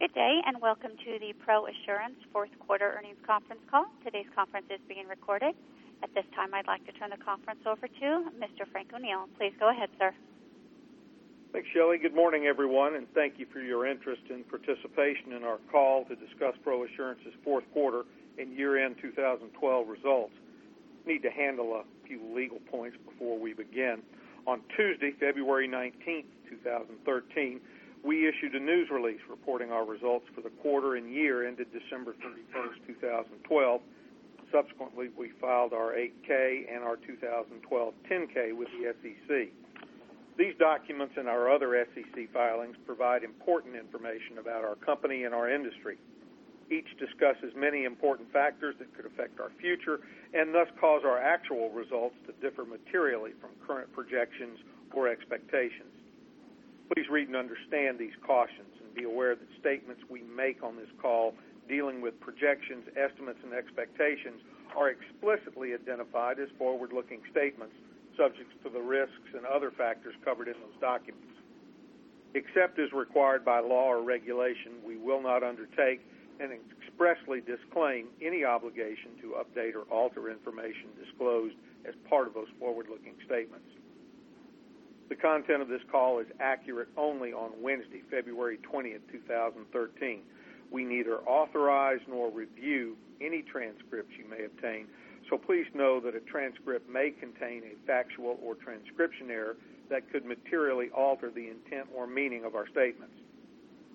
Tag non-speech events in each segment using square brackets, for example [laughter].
Good day, and welcome to the ProAssurance fourth quarter earnings conference call. Today's conference is being recorded. At this time, I'd like to turn the conference over to Mr. Frank O'Neil. Please go ahead, sir. Thanks, Shelley. Good morning, everyone, and thank you for your interest and participation in our call to discuss ProAssurance's fourth quarter and year-end 2012 results. Need to handle a few legal points before we begin. On Tuesday, February 19th, 2013, we issued a news release reporting our results for the quarter and year ended December 31st, 2012. Subsequently, we filed our 8-K and our 2012 10-K with the SEC. These documents and our other SEC filings provide important information about our company and our industry. Each discusses many important factors that could affect our future and thus cause our actual results to differ materially from current projections or expectations. Please read and understand these cautions and be aware that statements we make on this call dealing with projections, estimates, and expectations are explicitly identified as forward-looking statements subject to the risks and other factors covered in those documents. Except as required by law or regulation, we will not undertake and expressly disclaim any obligation to update or alter information disclosed as part of those forward-looking statements. The content of this call is accurate only on Wednesday, February 20th, 2013. We neither authorize nor review any transcripts you may obtain, so please know that a transcript may contain a factual or transcription error that could materially alter the intent or meaning of our statements.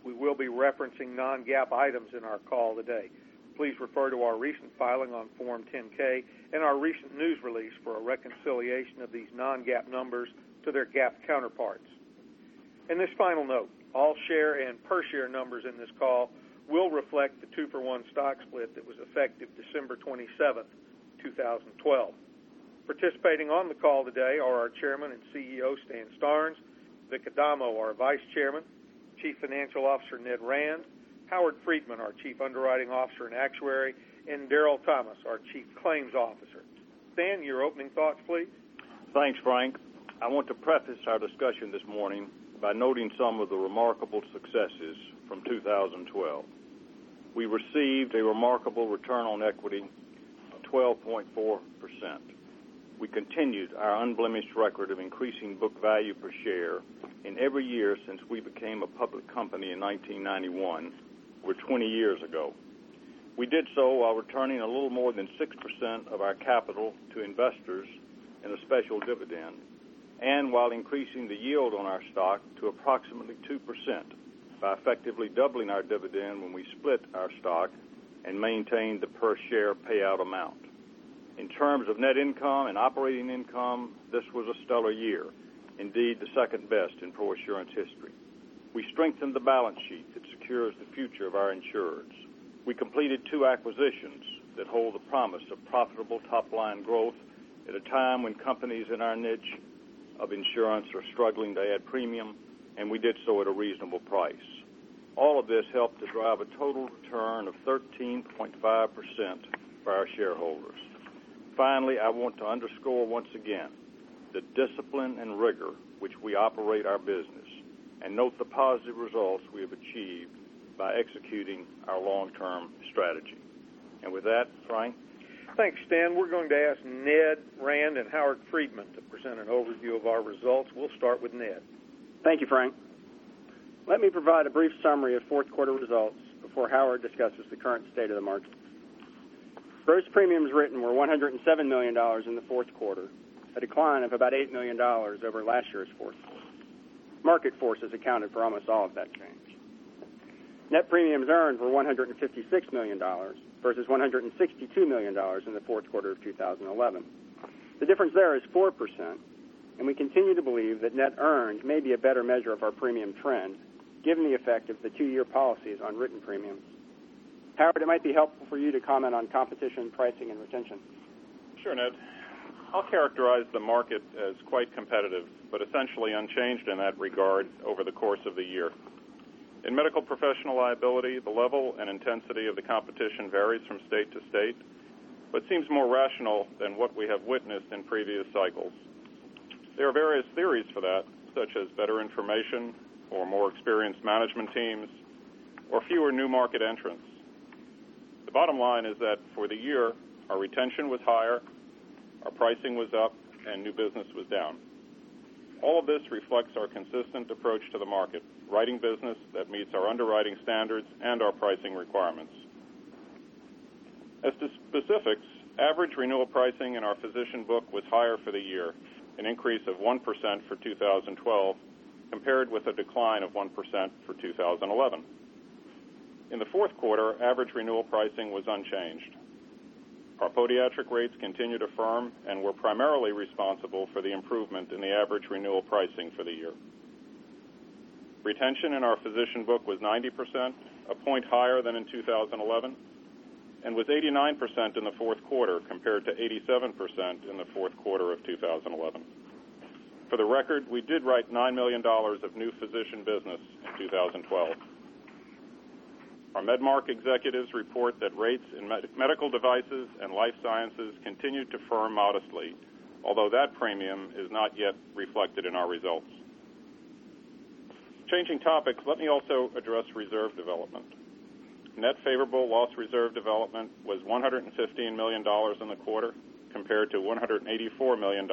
We will be referencing non-GAAP items in our call today. Please refer to our recent filing on Form 10-K and our recent news release for a reconciliation of these non-GAAP numbers to their GAAP counterparts. And this final note, all share and per share numbers in this call will reflect the two-for-one stock split that was effective December 27th, 2012. Participating on the call today are our Chairman and CEO, Stan Starnes, Vic Adamo, our Vice Chairman, Chief Financial Officer, Ned Rand, Howard Friedman, our Chief Underwriting Officer and Actuary, and Daryl Thomas, our Chief Claims Officer. Stan, your opening thoughts, please. Thanks, Frank. I want to preface our discussion this morning by noting some of the remarkable successes from 2012. We received a remarkable return on equity of 12.4%. We continued our unblemished record of increasing book value per share in every year since we became a public company in 1991, or 20 years ago. We did so while returning a little more than 6% of our capital to investors in a special dividend and while increasing the yield on our stock to approximately 2% by effectively doubling our dividend when we split our stock and maintained the per share payout amount. In terms of net income and operating income, this was a stellar year, indeed the second best in ProAssurance history. We strengthened the balance sheet that secures the future of our insureds. We completed two acquisitions that hold the promise of profitable top-line growth at a time when companies in our niche of insurance are struggling to add premium, and we did so at a reasonable price. All of this helped to drive a total return of 13.5% for our shareholders. Finally, I want to underscore once again the discipline and rigor which we operate our business and note the positive results we have achieved by executing our long-term strategy. And with that, Frank? Thanks, Stan. We're going to ask Ned Rand and Howard Friedman to present an overview of our results. We'll start with Ned. Thank you, Frank. Let me provide a brief summary of fourth quarter results before Howard discusses the current state of the market. Gross premiums written were $107 million in the fourth quarter, a decline of about $8 million over last year's fourth quarter. Market forces accounted for almost all of that change. Net premiums earned were $156 million versus $162 million in the fourth quarter of 2011. The difference there is 4%, and we continue to believe that net earned may be a better measure of our premium trend given the effect of the two-year policies on written premiums. Howard, it might be helpful for you to comment on competition, pricing, and retention. Sure, Ned. I'll characterize the market as quite competitive, but essentially unchanged in that regard over the course of the year. In medical professional liability, the level and intensity of the competition varies from state to state, but seems more rational than what we have witnessed in previous cycles. There are various theories for that, such as better information or more experienced management teams, or fewer new market entrants. The bottom line is that for the year, our retention was higher, our pricing was up, and new business was down. All of this reflects our consistent approach to the market, writing business that meets our underwriting standards and our pricing requirements. As to specifics, average renewal pricing in our physician book was higher for the year, an increase of 1% for 2012, compared with a decline of 1% for 2011. In the fourth quarter, average renewal pricing was unchanged. Our podiatric rates continue to firm and were primarily responsible for the improvement in the average renewal pricing for the year. Retention in our physician book was 90%, a point higher than in 2011, and was 89% in the fourth quarter, compared to 87% in the fourth quarter of 2011. For the record, we did write $9 million of new physician business in 2012. Our Medmarc executives report that rates in medical devices and life sciences continued to firm modestly, although that premium is not yet reflected in our results. Changing topics, let me also address reserve development. Net favorable loss reserve development was $115 million in the quarter, compared to $184 million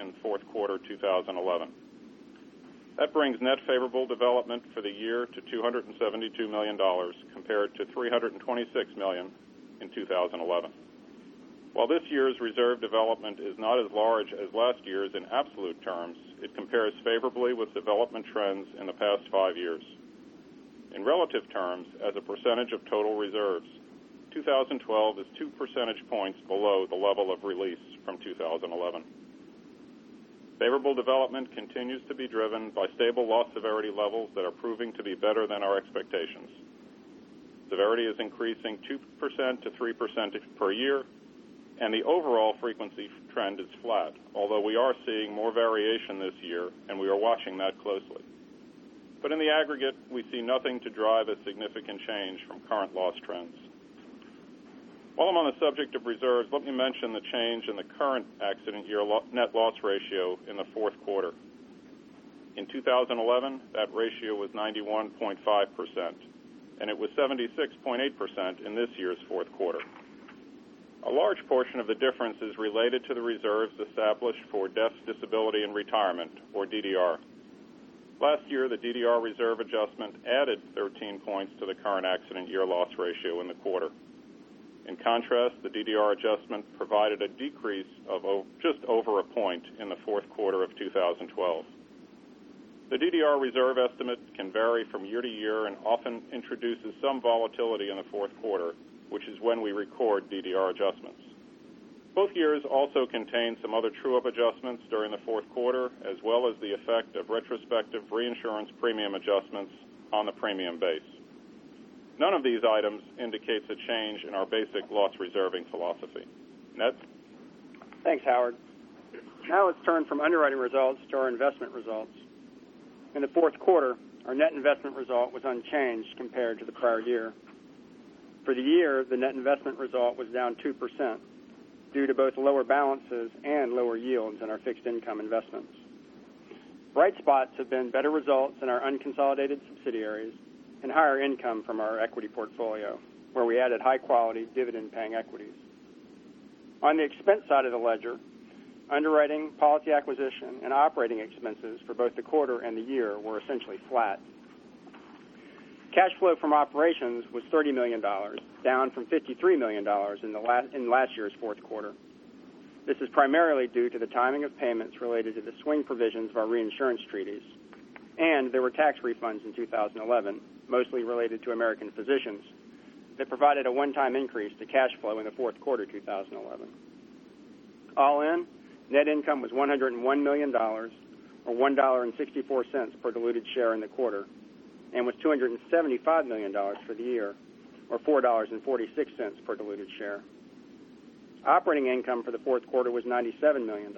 in fourth quarter 2011. That brings net favorable development for the year to $272 million, compared to 326 million in 2011. While this year's reserve development is not as large as last year's in absolute terms, it compares favorably with development trends in the past five years. In relative terms, as a percentage of total reserves, 2012 is two percentage points below the level of release from 2011. Favorable development continues to be driven by stable loss severity levels that are proving to be better than our expectations. Severity is increasing 2% to 3% per year, and the overall frequency trend is flat, although we are seeing more variation this year, and we are watching that closely. But in the aggregate, we see nothing to drive a significant change from current loss trends. While I'm on the subject of reserves, let me mention the change in the current accident year net loss ratio in the fourth quarter. In 2011, that ratio was 91.5%, and it was 76.8% in this year's fourth quarter. A large portion of the difference is related to the reserves established for death, disability, and retirement, or DDR. Last year, the DDR reserve adjustment added 13 points to the current accident year loss ratio in the quarter. In contrast, the DDR adjustment provided a decrease of just over a point in the fourth quarter of 2012. The DDR reserve estimate can vary from year to year and often introduces some volatility in the fourth quarter, which is when we record DDR adjustments. Both years also contain some other true-up adjustments during the fourth quarter, as well as the effect of retrospective reinsurance premium adjustments on the premium base. None of these items indicates a change in our basic loss reserving philosophy. Ned? Thanks, Howard. Now let's turn from underwriting results to our investment results. In the fourth quarter, our net investment result was unchanged compared to the prior year. For the year, the net investment result was down 2% due to both lower balances and lower yields in our fixed income investments. Bright spots have been better results in our unconsolidated subsidiaries and higher income from our equity portfolio, where we added high-quality dividend-paying equities. On the expense side of the ledger, underwriting, policy acquisition, and operating expenses for both the quarter and the year were essentially flat. Cash flow from operations was $30 million, down from $53 million in the last year's fourth quarter. This is primarily due to the timing of payments related to the swing provisions of our reinsurance treaties, and there were tax refunds in 2011, mostly related to American Physicians, that provided a one-time increase to cash flow in the fourth quarter 2011. All in, net income was $101 million, or $1.64 per diluted share in the quarter, and was $275 million for the year, or $4.46 per diluted share. Operating income for the fourth quarter was $97 million,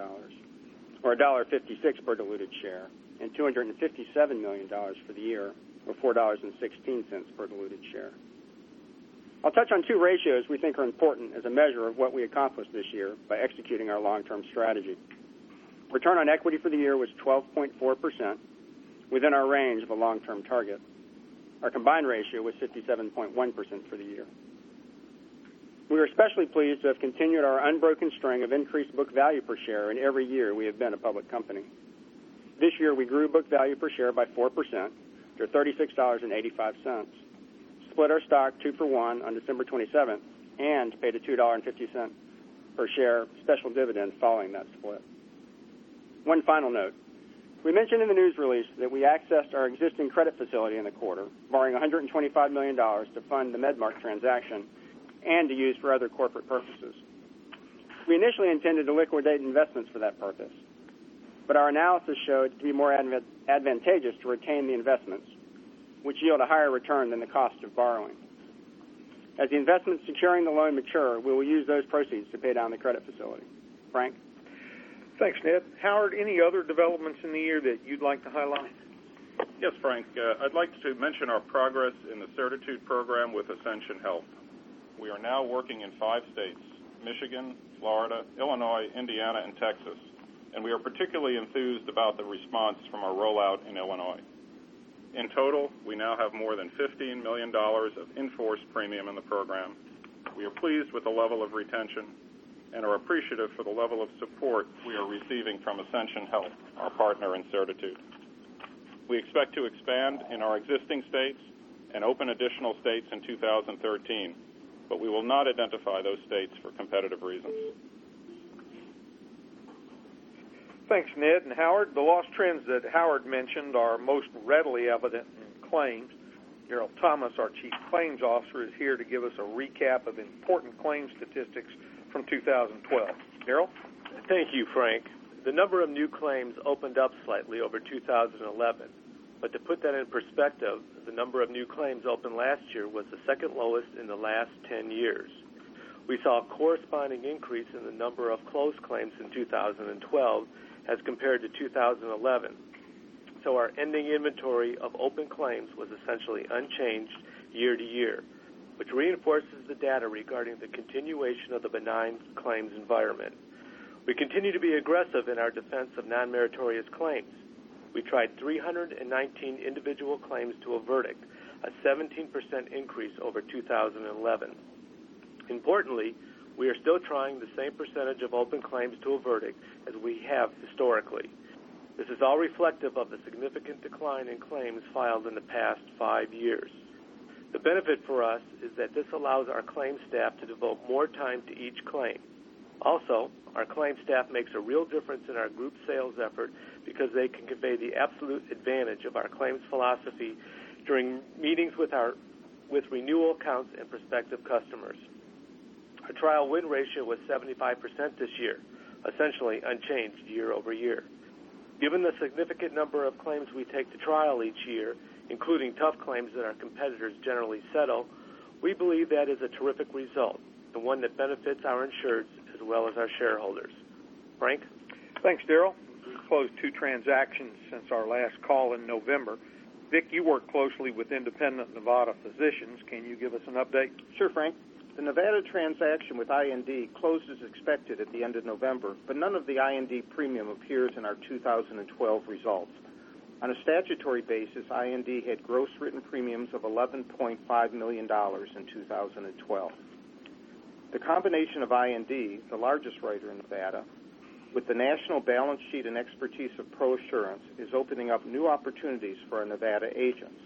or $1.56 per diluted share, and $257 million for the year, or $4.16 per diluted share. I'll touch on two ratios we think are important as a measure of what we accomplished this year by executing our long-term strategy. Return on equity for the year was 12.4%, within our range of a long-term target. Our combined ratio was 57.1% for the year. We are especially pleased to have continued our unbroken string of increased book value per share in every year we have been a public company. This year, we grew book value per share by 4% to $36.85, split our stock two for one on December 27th, and paid a $2.50 per share special dividend following that split. One final note. We mentioned in the news release that we accessed our existing credit facility in the quarter, borrowing $125 million to fund the Medmarc transaction and to use for other corporate purposes. We initially intended to liquidate investments for that purpose, but our analysis showed it to be more advantageous to retain the investments, which yield a higher return than the cost of borrowing. As the investments securing the loan mature, we will use those proceeds to pay down the credit facility. Frank? Thanks, Ned. Howard, any other developments in the year that you'd like to highlight? Yes, Frank. Uh, I'd like to mention our progress in the Certitude program with Ascension Health. We are now working in five states, Michigan, Florida, Illinois, Indiana, and Texas, and we are particularly enthused about the response from our rollout in Illinois. In total, we now have more than $15 million of in-force premium in the program. We are pleased with the level of retention and are appreciative for the level of support we are receiving from Ascension Health, our partner in Certitude. We expect to expand in our existing states and open additional states in 2013, but we will not identify those states for competitive reasons. Thanks, Ned and Howard. The loss trends that Howard mentioned are most readily evident in claims. Daryl Thomas, our Chief Claims Officer, is here to give us a recap of important claims statistics from 2012. Daryl? Thank you, Frank. The number of new claims opened up slightly over 2011. But To put that in perspective, the number of new claims opened last year was the second lowest in the last 10 years. We saw a corresponding increase in the number of closed claims in 2012 as compared to 2011. So Our ending inventory of open claims was essentially unchanged year to year, which reinforces the data regarding the continuation of the benign claims environment. We continue to be aggressive in our defense of non-meritorious claims. We tried 319 individual claims to a verdict, a 17% increase over 2011. Importantly, we are still trying the same percentage of open claims to a verdict as we have historically. This is all reflective of the significant decline in claims filed in the past five years. The benefit for us is that this allows our claims staff to devote more time to each claim. Also, our claims staff makes a real difference in our group sales effort because they can convey the absolute advantage of our claims philosophy during meetings with renewal accounts and prospective customers. Our trial win ratio was 75% this year, essentially unchanged year-over-year. Given the significant number of claims we take to trial each year, including tough claims that our competitors generally settle, we believe that is a terrific result and one that benefits our insureds as well as our shareholders. Frank? Thanks, Daryl. We've closed two transactions since our last call in November. Vic, you work closely with independent Nevada physicians. Can you give us an update? Sure, Frank. The Nevada transaction with IND closed as expected at the end of November, but none of the IND premium appears in our 2012 results. On a statutory basis, IND had gross written premiums of $11.5 million in 2012. The combination of IND, the largest writer in Nevada, with the national balance sheet and expertise of ProAssurance, is opening up new opportunities for our Nevada agents.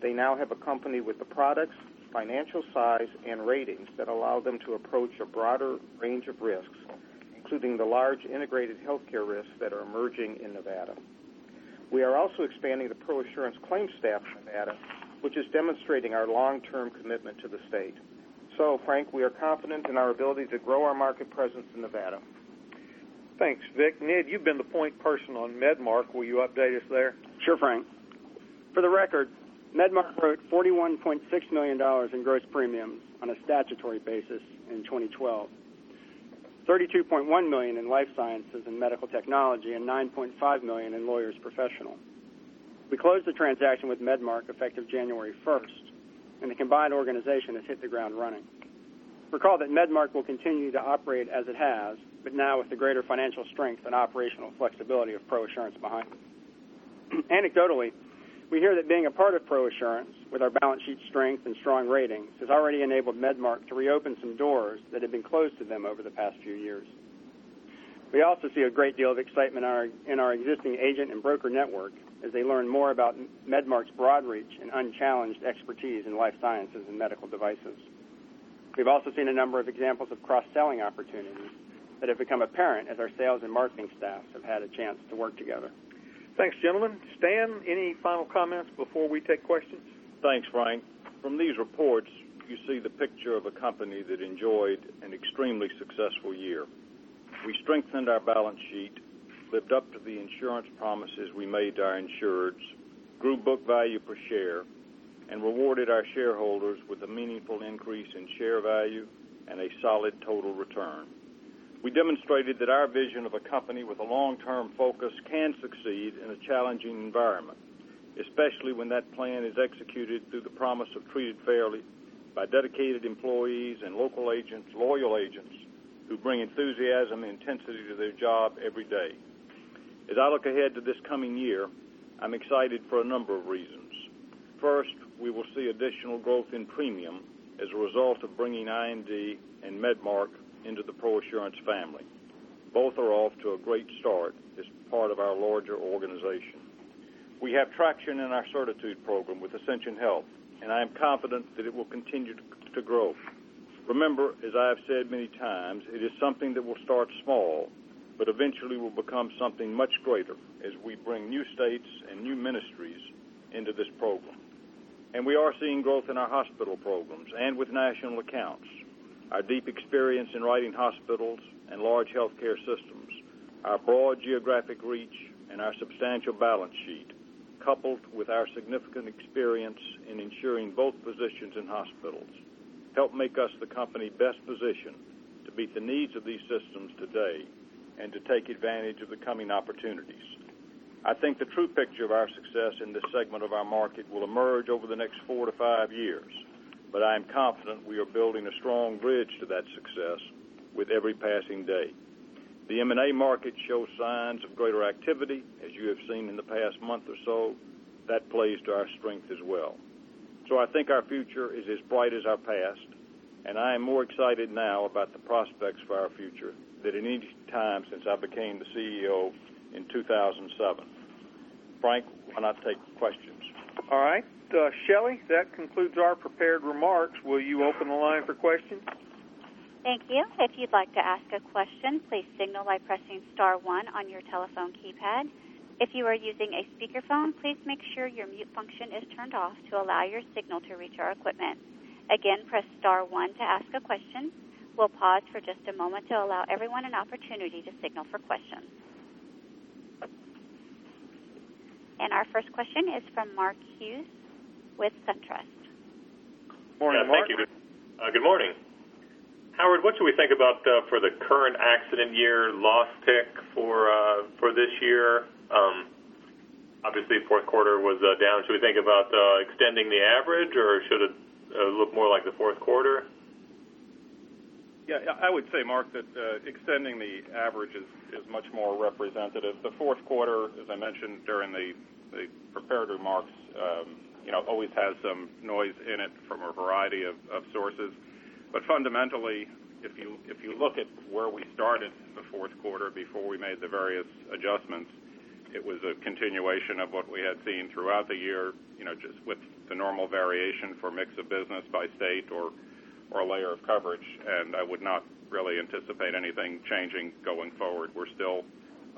They now have a company with the products, financial size, and ratings that allow them to approach a broader range of risks, including the large integrated healthcare risks that are emerging in Nevada. We are also expanding the ProAssurance claims staff in Nevada, which is demonstrating our long-term commitment to the state. So, Frank, we are confident in our ability to grow our market presence in Nevada. Thanks, Vic. Ned, you've been the point person on Medmarc. Will you update us there? Sure, Frank. For the record, Medmarc wrote $41.6 million in gross premiums on a statutory basis in 2012, 32.1 million in life sciences and medical technology, and 9.5 million in lawyers professional. We closed the transaction with Medmarc effective January 1st, and the combined organization has hit the ground running. Recall that Medmarc will continue to operate as it has, but now with the greater financial strength and operational flexibility of ProAssurance behind it. [clears throat] Anecdotally, we hear that being a part of ProAssurance with our balance sheet strength and strong ratings, has already enabled Medmarc to reopen some doors that had been closed to them over the past few years. We also see a great deal of excitement in our existing agent and broker network as they learn more about Medmarc's broad reach and unchallenged expertise in life sciences and medical devices. We've also seen a number of examples of cross-selling opportunities that have become apparent as our sales and marketing staffs have had a chance to work together. Thanks, gentlemen. Stan, any final comments before we take questions? Thanks, Frank. From these reports, you see the picture of a company that enjoyed an extremely successful year. We strengthened our balance sheet, lived up to the insurance promises we made to our insureds, grew book value per share, and rewarded our shareholders with a meaningful increase in share value and a solid total return. We demonstrated that our vision of a company with a long-term focus can succeed in a challenging environment, especially when that plan is executed through the promise of treated fairly by dedicated employees and local agents, loyal agents, who bring enthusiasm and intensity to their job every day. As I look ahead to this coming year, I'm excited for a number of reasons. First, we will see additional growth in premium as a result of bringing IND and Medmarc into the ProAssurance family. Both are off to a great start as part of our larger organization. We have traction in our Certitude program with Ascension Health, and I am confident that it will continue to grow. Remember, as I have said many times, it is something that will start small, but eventually will become something much greater as we bring new states and new ministries into this program. And we are seeing growth in our hospital programs and with national accounts. Our deep experience in writing hospitals and large healthcare systems, our broad geographic reach, and our substantial balance sheet, coupled with our significant experience in insuring both physicians and hospitals, help make us the company best positioned to meet the needs of these systems today and to take advantage of the coming opportunities. I think the true picture of our success in this segment of our market will emerge over the next four to five years, but I am confident we are building a strong bridge to that success with every passing day. The M&A market shows signs of greater activity, as you have seen in the past month or so. That plays to our strength as well. So I think our future is as bright as our past, and I am more excited now about the prospects for our future than at any time since I became the CEO in 2007. Frank, why not take questions? All right. Uh, Shelley, that concludes our prepared remarks. Will you open the line for questions? Thank you. If you'd like to ask a question, please signal by pressing star one on your telephone keypad. If you are using a speakerphone, please make sure your mute function is turned off to allow your signal to reach our equipment. Again, press star one to ask a question. We'll pause for just a moment to allow everyone an opportunity to signal for questions. And our first question is from Mark Hughes with SunTrust. Morning, Mark. Thank you. Uh, good morning. Howard, what should we think about uh, for the current accident year loss pick uh, for this year? Um, obviously, fourth quarter was down. Should we think about extending the average, or should it look more like the fourth quarter? Yeah, I would say, Mark, that extending the average is much more representative. The fourth quarter, as I mentioned during the prepared remarks, um, always has some noise in it from a variety of sources. But fundamentally, if you if you look at where we started the fourth quarter before we made the various adjustments, it was a continuation of what we had seen throughout the year, you know, just with the normal variation for mix of business by state or or layer of coverage. And I would not really anticipate anything changing going forward. We're still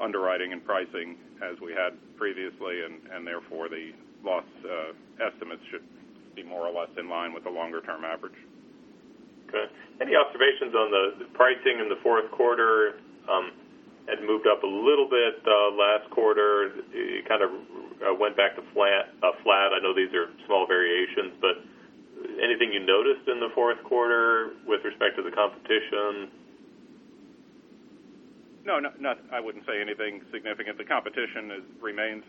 underwriting and pricing as we had previously, and, and therefore, the loss uh, estimates should be more or less in line with the longer-term average. Okay. Any observations on the pricing in the fourth quarter? Um, had moved up a little bit uh, last quarter. It kind of uh, went back to flat. I know these are small variations, but anything you noticed in the fourth quarter with respect to the competition? No, I wouldn't say anything significant. The competition remains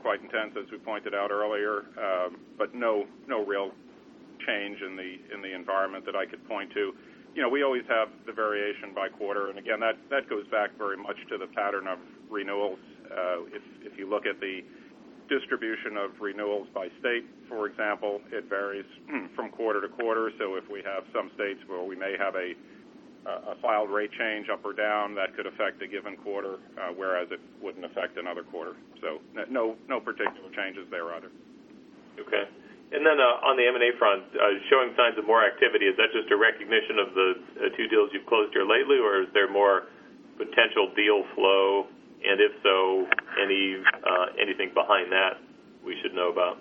quite intense, as we pointed out earlier. Um, but no no real change in the in the environment that I could point to. You know, we always have the variation by quarter, and again, that goes back very much to the pattern of renewals. Uh, if you look at the distribution of renewals by state, for example, it varies [clears throat] from quarter to quarter. So if we have some states where we may have a a filed rate change up or down, that could affect a given quarter, uh, whereas it wouldn't affect another quarter. So no no particular changes there either. Okay. And then uh, on the M&A front, uh, showing signs of more activity, is that just a recognition of the uh, two deals you've closed here lately, or is there more potential deal flow? And if so, any uh, anything behind that we should know about?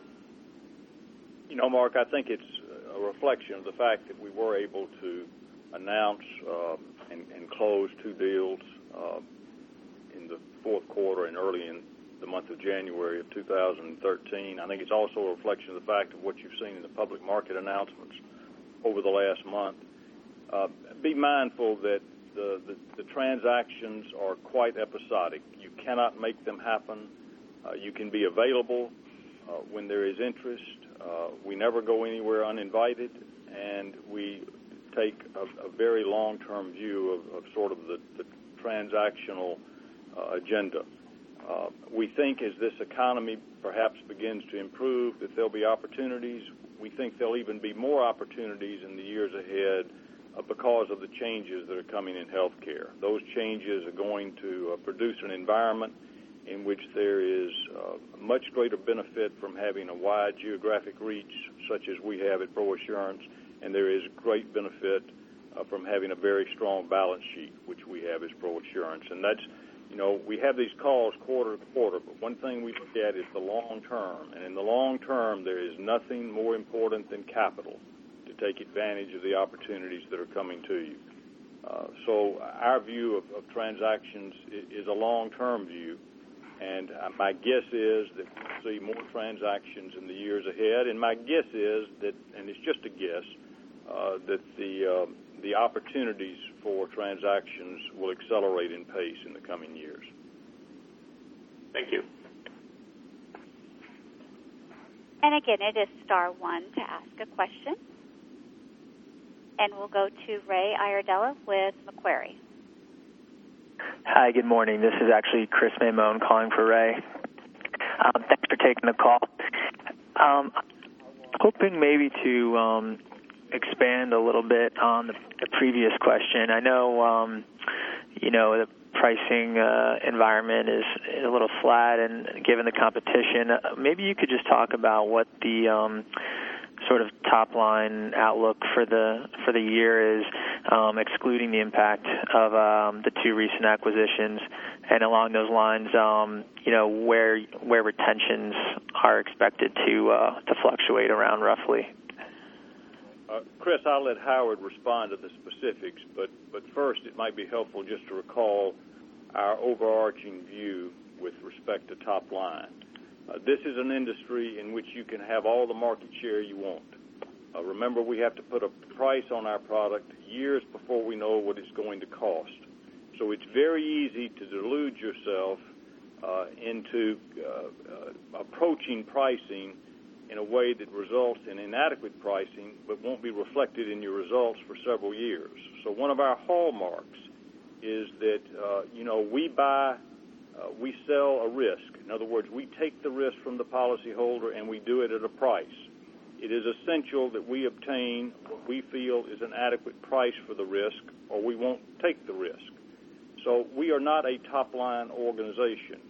You know, Mark, I think it's a reflection of the fact that we were able to announce uh, and, close two deals uh, in the fourth quarter and early in the month of January of 2013. I think it's also a reflection of the fact of what you've seen in the public market announcements over the last month. Uh, be mindful that the, transactions are quite episodic. You cannot make them happen. Uh, you can be available when there is interest. We never go anywhere uninvited, and we take a, a very long-term view of, of sort of the, the transactional uh, agenda. Uh, we think as this economy perhaps begins to improve that there'll be opportunities. We think there'll even be more opportunities in the years ahead uh, because of the changes that are coming in healthcare. Those changes are going to uh, produce an environment in which there is uh, much greater benefit from having a wide geographic reach, such as we have at ProAssurance, and there is great benefit uh, from having a very strong balance sheet, which we have as ProAssurance. And that's, you know, we have these calls quarter to quarter, but one thing we look at is the long term. And in the long term, there is nothing more important than capital to take advantage of the opportunities that are coming to you. Uh, so our view of, of transactions is, is a long-term view, and uh, my guess is that we'll see more transactions in the years ahead. And my guess is that, and it's just a guess, uh, that the um, the opportunities for transactions will accelerate in pace in the coming years. Thank you. And again, it is star one to ask a question. And we'll go to Ray Iardella with Macquarie. Hi, good morning. This is actually Chris Maymone calling for Ray. Um, thanks for taking the call. Um, hoping maybe to um, expand a little bit on the, the previous question. I know, um, you know, the pricing uh, environment is a little flat, and given the competition, uh, maybe you could just talk about what the um, sort of top line outlook for the for the year is, um, excluding the impact of um, the two recent acquisitions, and along those lines, um, you know, where where retentions are expected to uh, to fluctuate around roughly. Uh, Chris, I'll let Howard respond to the specifics, but, but first it might be helpful just to recall our overarching view with respect to top line. Uh, this is an industry in which you can have all the market share you want. Uh, remember, we have to put a price on our product years before we know what it's going to cost. So it's very easy to delude yourself uh, into uh, uh, approaching pricing in a way that results in inadequate pricing but won't be reflected in your results for several years. So one of our hallmarks is that uh, you know we buy, uh, we sell a risk. In other words, we take the risk from the policyholder and we do it at a price. It is essential that we obtain what we feel is an adequate price for the risk, or we won't take the risk. So we are not a top-line organization.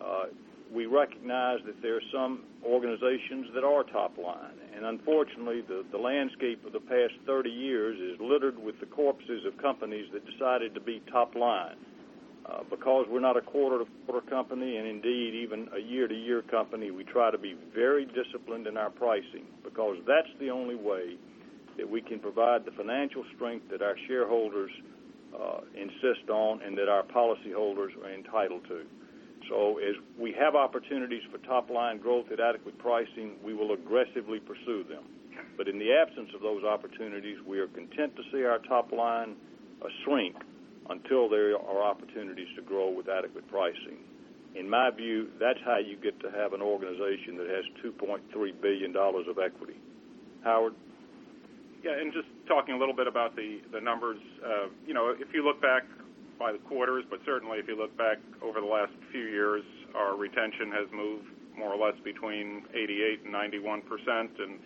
Uh, we recognize that there are some organizations that are top line. And unfortunately, the, the landscape of the past 30 years is littered with the corpses of companies that decided to be top line. Uh, because we're not a quarter to quarter company, and indeed even a year to year company, we try to be very disciplined in our pricing because that's the only way that we can provide the financial strength that our shareholders uh, insist on and that our policyholders are entitled to. So as we have opportunities for top-line growth at adequate pricing, we will aggressively pursue them. But in the absence of those opportunities, we are content to see our top line shrink until there are opportunities to grow with adequate pricing. In my view, that's how you get to have an organization that has $2.3 billion of equity. Howard? Yeah, and just talking a little bit about the, the numbers, uh, you know, if you look back by the quarters, but certainly if you look back over the last few years, our retention has moved more or less between 88 and 91 percent, and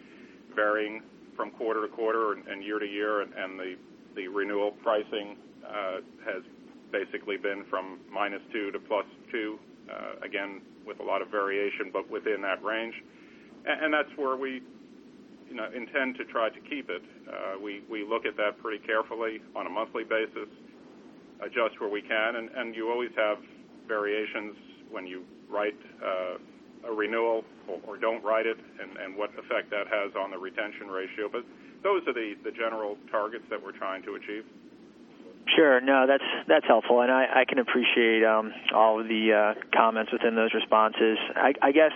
varying from quarter to quarter and year to year. And the the renewal pricing uh, has basically been from -2 to +2, uh, again, with a lot of variation, but within that range. And that's where we intend to try to keep it. Uh, we We look at that pretty carefully on a monthly basis, adjust where we can. And and you always have variations when you write uh, a renewal or don't write it and and what effect that has on the retention ratio. But those are the the general targets that we're trying to achieve. Sure. No, that's that's helpful. And I can appreciate um, all of the uh, comments within those responses. I guess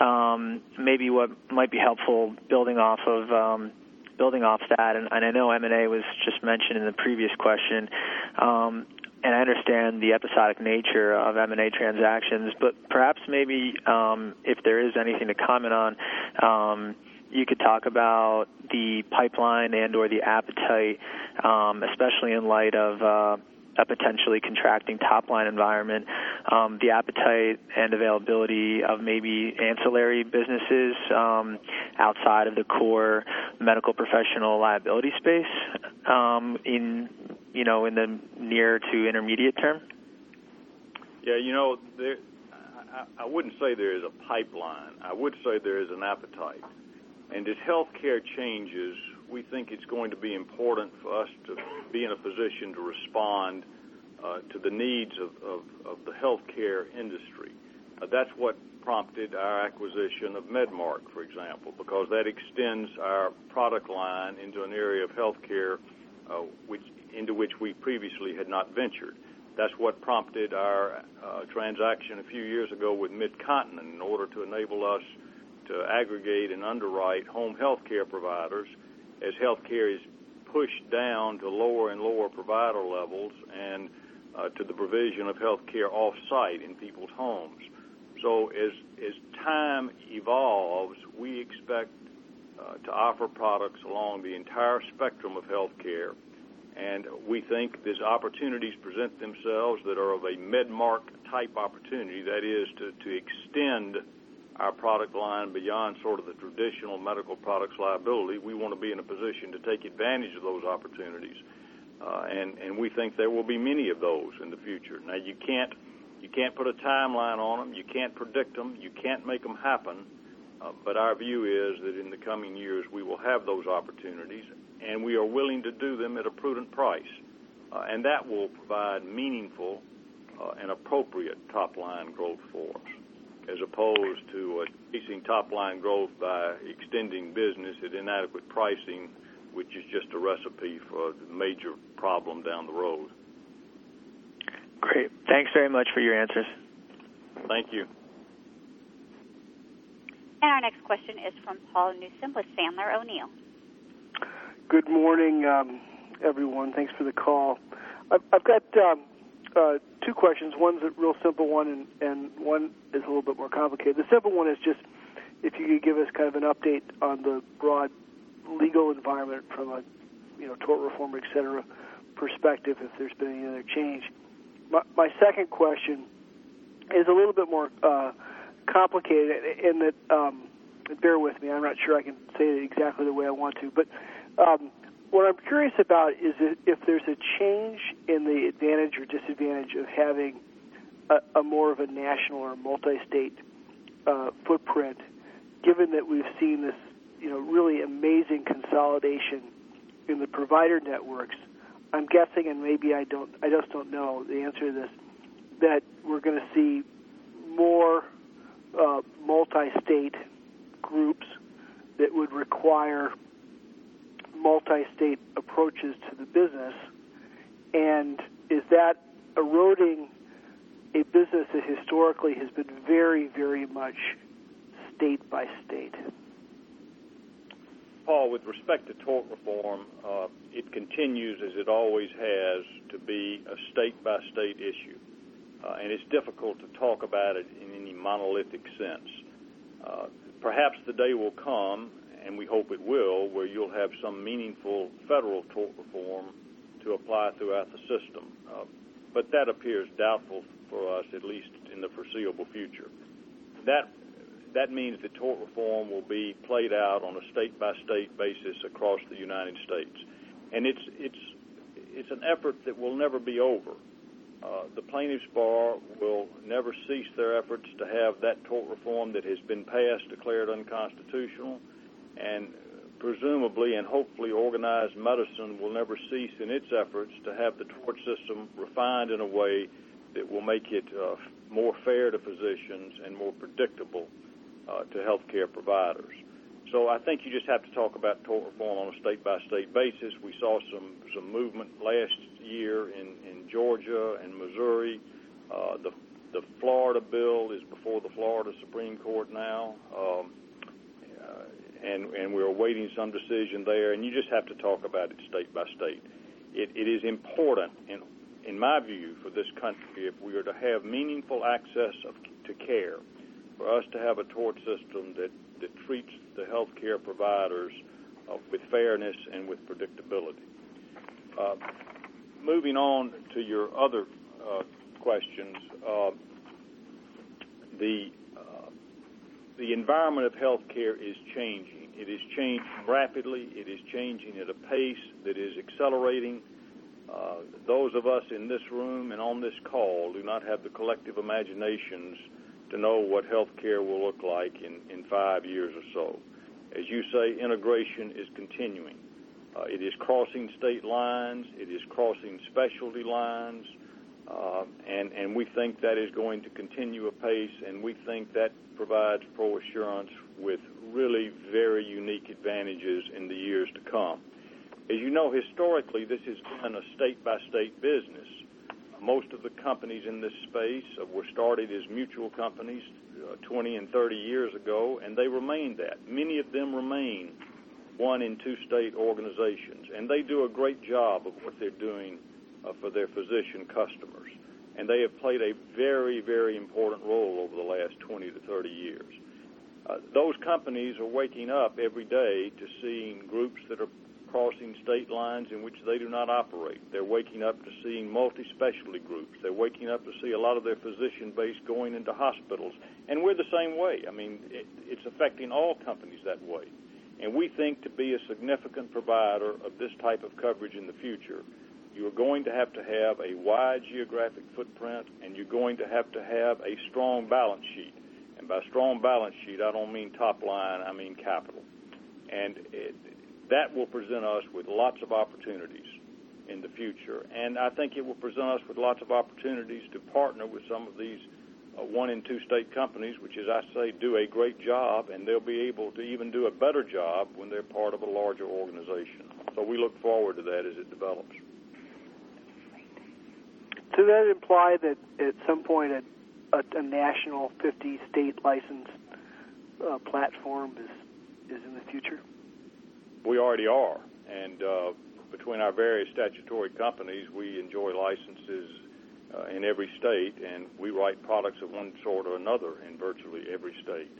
um, maybe what might be helpful building off of um, that, and I know M&A was just mentioned in the previous question, um, and I understand the episodic nature of M&A transactions, but perhaps maybe um, if there is anything to comment on, um, you could talk about the pipeline and/or the appetite, especially in light of uh, a potentially contracting top-line environment, um, the appetite and availability of maybe ancillary businesses um, outside of the core medical professional liability space um, in the near to intermediate term? Yeah. You know, there, I, I wouldn't say there is a pipeline. I would say there is an appetite. And as healthcare changes, we think it's going to be important for us to be in a position to respond uh, to the needs of the healthcare industry. Uh, that's what prompted our acquisition of Medmarc, for example, because that extends our product line into an area of healthcare uh, into which we previously had not ventured. That's what prompted our transaction a few years ago with Mid-Continent in order to enable us to aggregate and underwrite home healthcare providers as healthcare is pushed down to lower and lower provider levels and uh, to the provision of healthcare off-site in people's homes. So as as time evolves, we expect uh, to offer products along the entire spectrum of healthcare. And we think as opportunities present themselves that are of a Medmarc-type opportunity, that is, to to extend our product line beyond sort of the traditional medical products liability, we want to be in a position to take advantage of those opportunities. Uh, and we think there will be many of those in the future. Now, you can't put a timeline on them. You can't predict them. You can't make them happen. Uh, but our view is that in the coming years, we will have those opportunities, and we are willing to do them at a prudent price. Uh, and that will provide meaningful and appropriate top-line growth for us as opposed to chasing top-line growth by extending business at inadequate pricing, which is just a recipe for a major problem down the road. Great. Thanks very much for your answers. Thank you. And our next question is from Paul Newsome with Sandler O'Neill. Good morning, um, everyone. Thanks for the call. I've got um, Uh, two questions. One's a real simple one, and one is a little bit more complicated. The simple one is just if you could give us kind of an update on the broad legal environment from a you know tort reform, et cetera, perspective, if there's been any other change. My second question is a little bit more uh, complicated in that, um, bear with me, I'm not sure I can say it exactly the way I want to. But um, what I'm curious about is if there's a change in the advantage or disadvantage of having a more of a national or multi-state uh, footprint, given that we've seen this you know, really amazing consolidation in the provider networks. I'm guessing, and maybe I just don't know the answer to this, that we're going to see more uh, multi-state groups that would require multi-state approaches to the business. And is that eroding a business that historically has been very, very much state by state? Paul, with respect to tort reform, uh, it continues, as it always has, to be a state-by-state issue. Uh, and it's difficult to talk about it in any monolithic sense. Uh, perhaps the day will come, and we hope it will, where you'll have some meaningful federal tort reform to apply throughout the system. But that appears doubtful for us, at least in the foreseeable future. That that means that tort reform will be played out on a state by state basis across the United States, and it's it's it's an effort that will never be over. Uh, the plaintiffs' bar will never cease their efforts to have that tort reform that has been passed declared unconstitutional, and presumably and hopefully organized medicine will never cease in its efforts to have the tort system refined in a way that will make it uh, more fair to physicians and more predictable uh, to healthcare providers. So I think you just have to talk about tort reform on a state by state basis. We saw some some movement last year in in Georgia and Missouri. Uh, the the Florida bill is before the Florida Supreme Court now. Um, and and we're awaiting some decision there. And you just have to talk about it state by state. It, it is important, in in my view, for this country, if we are to have meaningful access of, to care, for us to have a tort system that that treats the health care providers uh, with fairness and with predictability. Uh, moving on to your other uh, questions, uh, the the environment of healthcare is changing. It is changing rapidly. It is changing at a pace that is accelerating. Uh, those of us in this room and on this call do not have the collective imaginations to know what healthcare will look like in, in five years or so. As you say, integration is continuing. Uh, it is crossing state lines. It is crossing specialty lines. Uh, and, and we think that is going to continue apace, and we think that provides ProAssurance with really very unique advantages in the years to come. As you know, historically, this has been a state by state business. Most of the companies in this space were started as mutual companies uh, 20 and 30 years ago, and they remain that. Many of them remain one and two state organizations, and they do a great job of what they're doing uh, for their physician customers and they have played a very, very important role over the last 20 to 30 years. Uh, those companies are waking up every day to seeing groups that are crossing state lines in which they do not operate. They're waking up to seeing multi-specialty groups. They're waking up to see a lot of their physician base going into hospitals. And we're the same way. I mean, it, it's affecting all companies that way. And we think to be a significant provider of this type of coverage in the future, you are going to have to have a wide geographic footprint, and you're going to have to have a strong balance sheet. And by strong balance sheet, I don't mean top line, I mean capital. And it, that will present us with lots of opportunities in the future. And I think it will present us with lots of opportunities to partner with some of these uh, one and two state companies, which, as I say, do a great job, and they'll be able to even do a better job when they're part of a larger organization. So we look forward to that as it develops. Does that imply that at some point a, a, a national 50 state license uh, platform is is in the future? We already are, and uh, between our various statutory companies, we enjoy licenses uh, in every state, and we write products of one sort or another in virtually every state.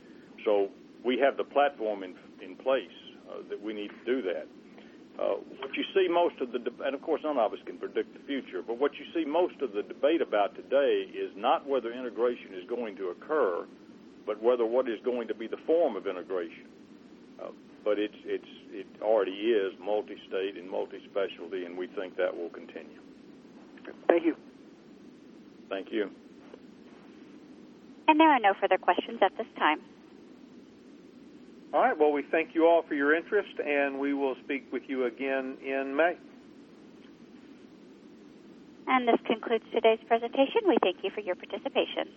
So we have the platform in in place uh, that we need to do that. Uh, what you see most of the, de- and of course none of us can predict the future, but what you see most of the debate about today is not whether integration is going to occur, but whether what is going to be the form of integration. Uh, but it's it's it already is multi-state and multi-specialty, and we think that will continue. Thank you. Thank you. And there are no further questions at this time. All right. Well, we thank you all for your interest, and we will speak with you again in May. And this concludes today's presentation. We thank you for your participation.